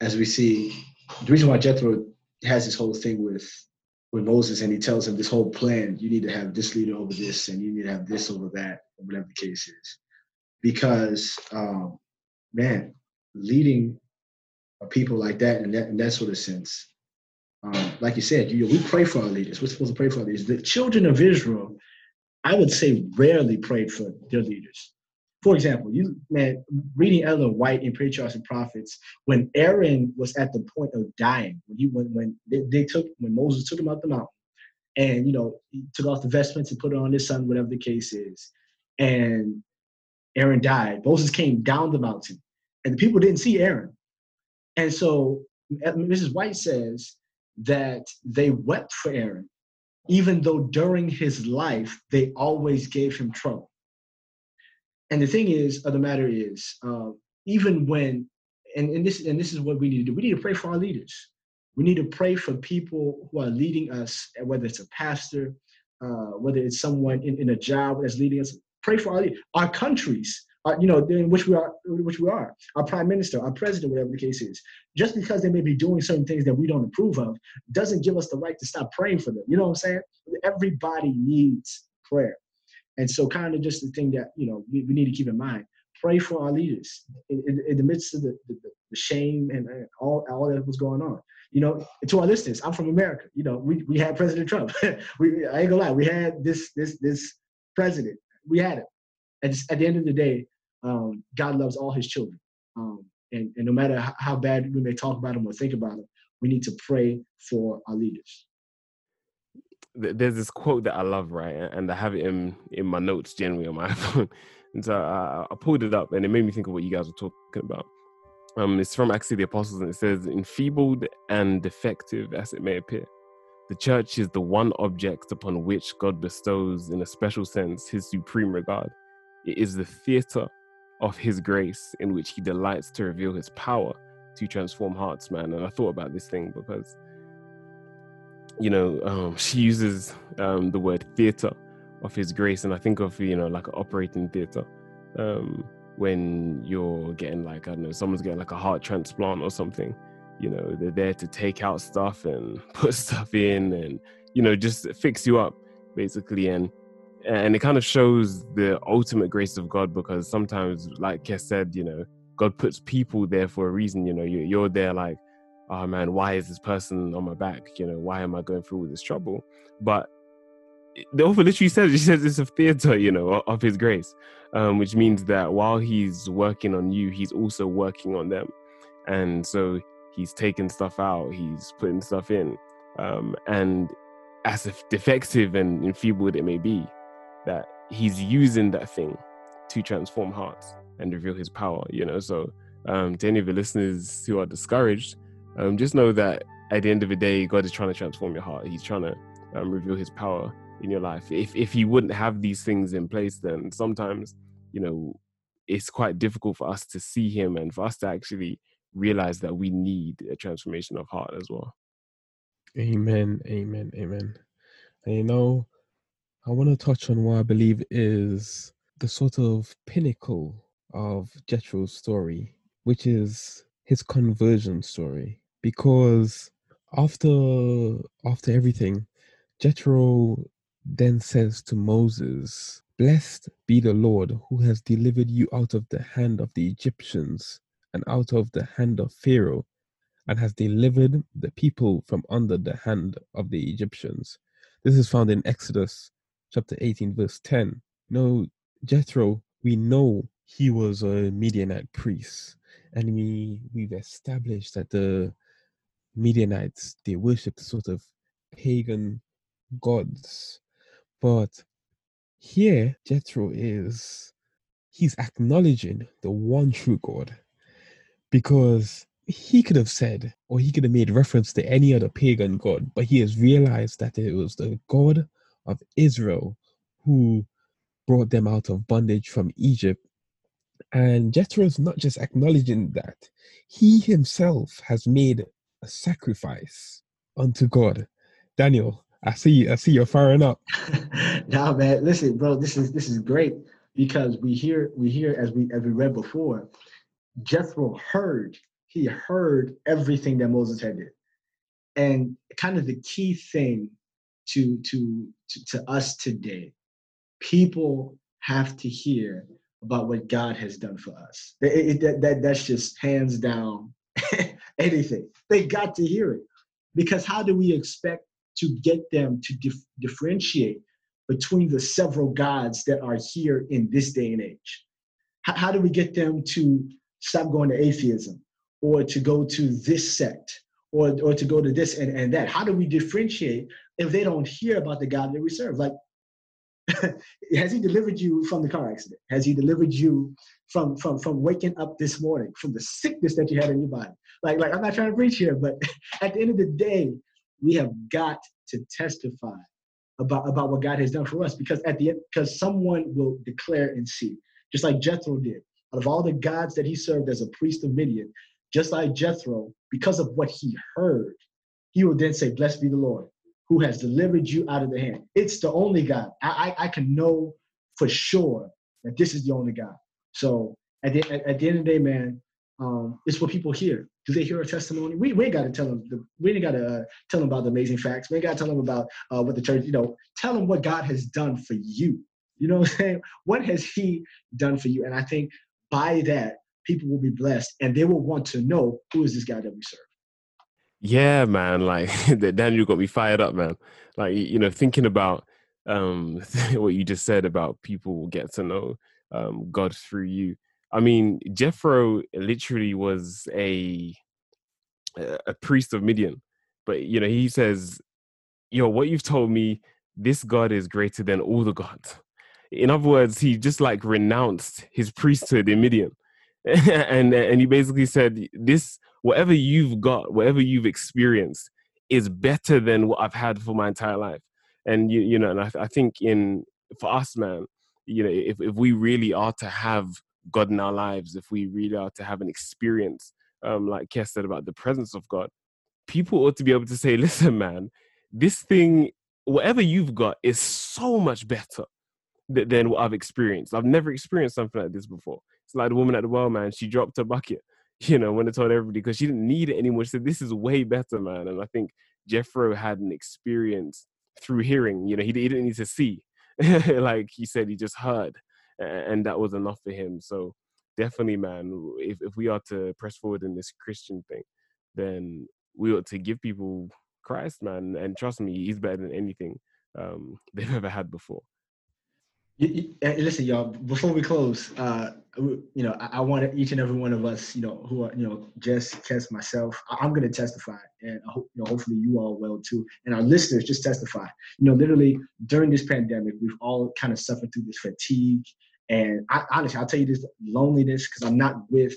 as we see, the reason why Jethro has this whole thing with with Moses and he tells him this whole plan, you need to have this leader over this and you need to have this over that, whatever the case is. Because um, man, leading a people like that in that in that sort of sense, um, like you said, you, we pray for our leaders. We're supposed to pray for our leaders. The children of Israel, I would say, rarely prayed for their leaders. For example, you man, reading Ellen White in Patriarchs and Prophets, when Aaron was at the point of dying, when he when when they, they took when Moses took him out the mountain, and you know he took off the vestments and put it on his son, whatever the case is, and Aaron died. Moses came down the mountain, and the people didn't see Aaron, and so Mrs. White says that they wept for Aaron, even though during his life they always gave him trouble. And the thing is, of the matter is, uh, even when, and, and this and this is what we need to do. We need to pray for our leaders. We need to pray for people who are leading us, whether it's a pastor, uh, whether it's someone in, in a job that's leading us. Pray for our our countries, uh, you know, in which we are, which we are, our prime minister, our president, whatever the case is. Just because they may be doing certain things that we don't approve of, doesn't give us the right to stop praying for them. You know what I'm saying? Everybody needs prayer. And so, kind of just the thing that you know we, we need to keep in mind: pray for our leaders in, in, in the midst of the, the, the shame and, all all that was going on. You know, to our listeners, I'm from America. You know, we, we had President Trump. we I ain't gonna lie, we had this this this president. We had it. And at the end of the day, um, God loves all His children. Um, and, and no matter how bad we may talk about them or think about them, we need to pray for our leaders there's this quote that I love, right? And I have it in in my notes generally on my iPhone. And so I, I, pulled it up, and it made me think of what you guys were talking about. Um, it's from Acts of the Apostles, and it says, "Enfeebled and defective as it may appear, the church is the one object upon which God bestows, in a special sense, His supreme regard. It is the theater of His grace in which He delights to reveal His power to transform hearts, man." And I thought about this thing because you know, um, she uses um, the word theater of His grace, and I think of you know like an operating theater um, when you're getting like I don't know, someone's getting like a heart transplant or something. You know, they're there to take out stuff and put stuff in, and you know, just fix you up basically, and and it kind of shows the ultimate grace of God because sometimes, like Kes said, you know, God puts people there for a reason. You know, you're there like oh man, why is this person on my back? You know, why am I going through all this trouble? But the author literally says, he says it's a theater, you know, of his grace, um, which means that while he's working on you, he's also working on them. And so he's taking stuff out, he's putting stuff in. Um, and as if defective and enfeebled it may be, that he's using that thing to transform hearts and reveal his power, you know. So um, to any of the listeners who are discouraged, um, just know that at the end of the day, God is trying to transform your heart. He's trying to um, reveal His power in your life. If if He wouldn't have these things in place, then sometimes you know it's quite difficult for us to see Him and for us to actually realize that we need a transformation of heart as well. Amen. Amen. Amen. And you know, I want to touch on what I believe is the sort of pinnacle of Jethro's story, which is his conversion story because after after everything, Jethro then says to Moses, Blessed be the Lord who has delivered you out of the hand of the Egyptians and out of the hand of Pharaoh, and has delivered the people from under the hand of the Egyptians. This is found in Exodus chapter 18, verse 10. No, Jethro, we know he was a Midianite priest, and we we've established that the Midianites, they worshipped sort of pagan gods. But here, Jethro is, he's acknowledging the one true God because he could have said, or he could have made reference to any other pagan god, but he has realized that it was the God of Israel who brought them out of bondage from Egypt. And Jethro is not just acknowledging that, he himself has made a sacrifice unto God. Daniel, I see I see you're firing up. nah, man, listen, bro, this is this is great because we hear we hear as we as we read before, Jethro heard he heard everything that Moses had did. And kind of the key thing to, to, to, to us today, people have to hear about what God has done for us. It, it, that, that, that's just hands down anything. They got to hear it. Because how do we expect to get them to dif- differentiate between the several gods that are here in this day and age? How, how do we get them to stop going to atheism? or to go to this sect or, or to go to this and, and that? How do we differentiate if they don't hear about the God that we serve? Like, has he delivered you from the car accident? Has he delivered you from, from, from waking up this morning, from the sickness that you had in your body? Like, like I'm not trying to preach here, but at the end of the day, we have got to testify about, about what God has done for us because at the end, because someone will declare and see, just like Jethro did. Out of all the gods that he served as a priest of Midian, just like Jethro, because of what he heard, he will then say, Blessed be the Lord who has delivered you out of the hand. It's the only God. I, I, I can know for sure that this is the only God. So at the, at, at the end of the day, man, um, it's what people hear. Do they hear a testimony? We, we ain't got to tell them. The, we ain't got to uh, tell them about the amazing facts. We ain't got to tell them about uh, what the church. You know, tell them what God has done for you. You know what I'm saying? What has He done for you? And I think by that, people will be blessed and they will want to know who is this guy that we serve. Yeah, man. Like Daniel got me fired up, man. Like you know, thinking about um what you just said about people get to know um God through you. I mean, Jethro literally was a a priest of Midian, but you know, he says, "Yo, what you've told me, this God is greater than all the gods." In other words, he just like renounced his priesthood in Midian and and he basically said this whatever you've got whatever you've experienced is better than what i've had for my entire life and you you know and i, I think in for us man you know if, if we really are to have god in our lives if we really are to have an experience um like Kes said about the presence of god people ought to be able to say listen man this thing whatever you've got is so much better than what I've experienced. I've never experienced something like this before. It's like the woman at the well, man. She dropped her bucket, you know, when I told everybody because she didn't need it anymore. She said, "This is way better, man." And I think Jeffro had an experience through hearing. You know, he, he didn't need to see. like he said, he just heard, and that was enough for him. So definitely, man, if if we are to press forward in this Christian thing, then we ought to give people Christ, man. And trust me, he's better than anything um, they've ever had before. You, you, listen, y'all. Before we close, uh, you know, I, I want each and every one of us, you know, who are, you know, Jess, Kes, myself. I, am going to testify, and I hope, you know, hopefully you all will too, and our listeners just testify. You know, literally during this pandemic, we've all kind of suffered through this fatigue, and I, honestly, I'll tell you this loneliness because I'm not with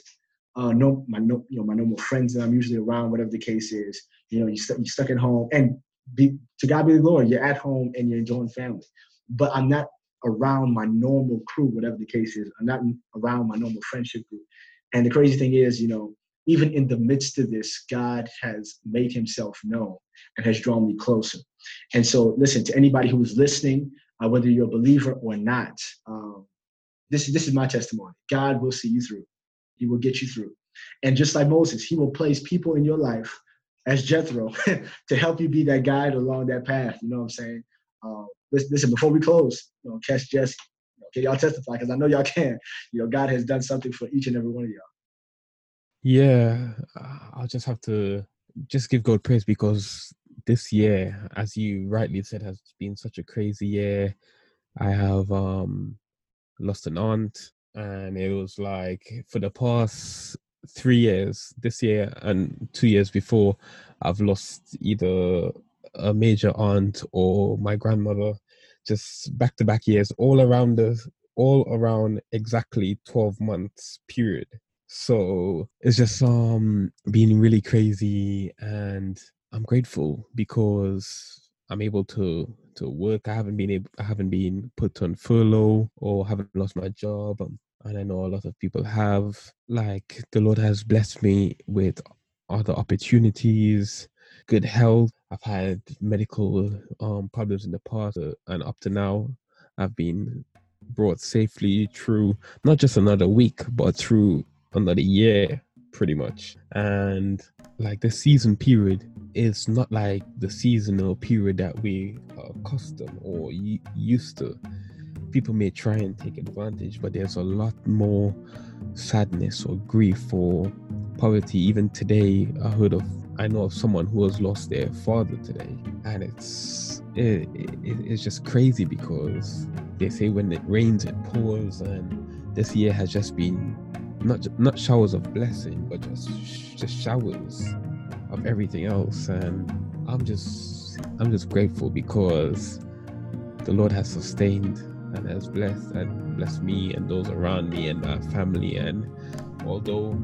uh, no my no you know my normal friends that I'm usually around, whatever the case is. You know, you st- you're stuck at home, and be, to God be the glory, you're at home and you're enjoying family. But I'm not around my normal crew, whatever the case is. I'm not around my normal friendship group. And the crazy thing is, you know, even in the midst of this, God has made himself known and has drawn me closer. And so, listen to anybody who is listening, uh, whether you're a believer or not, um, this, this is my testimony. God will see you through, He will get you through. And just like Moses, He will place people in your life as Jethro to help you be that guide along that path. You know what I'm saying? Um, listen, before we close, you know, catch Jess, you know, can y'all testify? Because I know y'all can. You know, God has done something for each and every one of y'all. Yeah, I'll just have to just give God praise because this year, as you rightly said, has been such a crazy year. I have um lost an aunt, and it was like for the past three years, this year and two years before, I've lost either a major aunt or my grandmother, just back to back years, all around the all around exactly 12 months period. So it's just um being really crazy and I'm grateful because I'm able to to work. I haven't been able I haven't been put on furlough or haven't lost my job. Um, and I know a lot of people have. Like the Lord has blessed me with other opportunities, good health. I've had medical um, problems in the past, uh, and up to now, I've been brought safely through not just another week, but through another year, pretty much. And like the season period is not like the seasonal period that we are accustomed or used to. People may try and take advantage, but there's a lot more sadness or grief or poverty. Even today, I heard of, I know of someone who has lost their father today, and it's it, it, it's just crazy because they say when it rains, it pours, and this year has just been not not showers of blessing, but just just showers of everything else. And I'm just I'm just grateful because the Lord has sustained and has blessed and blessed me and those around me and my family. And although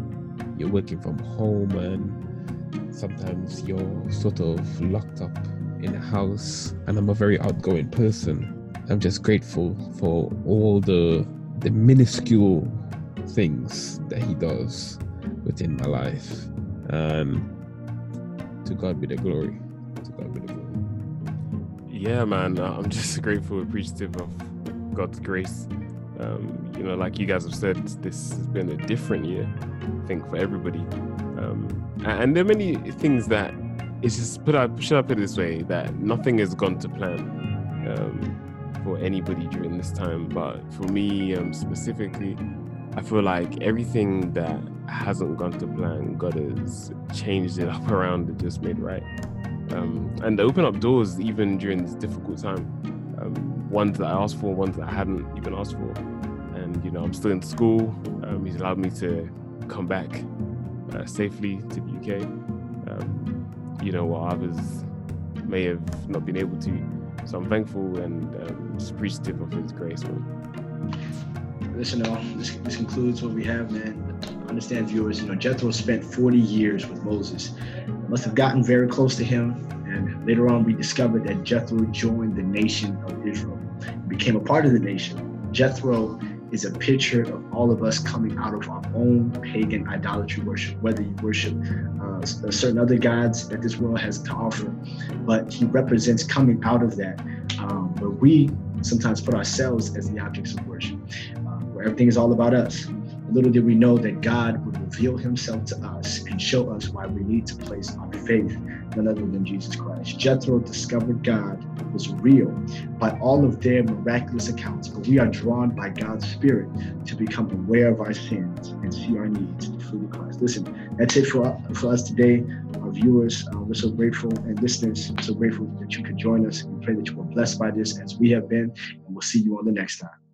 you're working from home and sometimes you're sort of locked up in a house, and I'm a very outgoing person. I'm just grateful for all the the minuscule things that he does within my life. And to God be the glory. To God be the glory. Yeah, man. Uh, I'm just grateful, appreciative of God's grace. Um, you know, like you guys have said, this has been a different year, I think, for everybody. Um, and there are many things that it's just put up, should I put it this way, that nothing has gone to plan um, for anybody during this time. But for me um, specifically, I feel like everything that hasn't gone to plan, God has changed it up around and just made right. Um, and open up doors even during this difficult time. Um, ones that I asked for, ones that I hadn't even asked for. And you know, I'm still in school. Um, he's allowed me to come back uh, safely to the UK. Um, you know, while others may have not been able to. So I'm thankful and um, appreciative of His grace, man listen, all this, this concludes what we have, man. Understand, viewers, you know, Jethro spent 40 years with Moses. Must have gotten very close to him. And later on, we discovered that Jethro joined the nation of Israel, became a part of the nation. Jethro is a picture of all of us coming out of our own pagan idolatry worship, whether you worship uh, certain other gods that this world has to offer, but he represents coming out of that, um, where we sometimes put ourselves as the objects of worship where everything is all about us. Little did we know that God would reveal himself to us and show us why we need to place our faith none other than Jesus Christ. Jethro discovered God was real by all of their miraculous accounts, but we are drawn by God's Spirit to become aware of our sins and see our needs through Christ. Listen, that's it for, for us today. Our viewers, uh, we're so grateful, and listeners, so grateful that you could join us. We pray that you were blessed by this as we have been, and we'll see you on the next time.